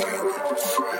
Fresh.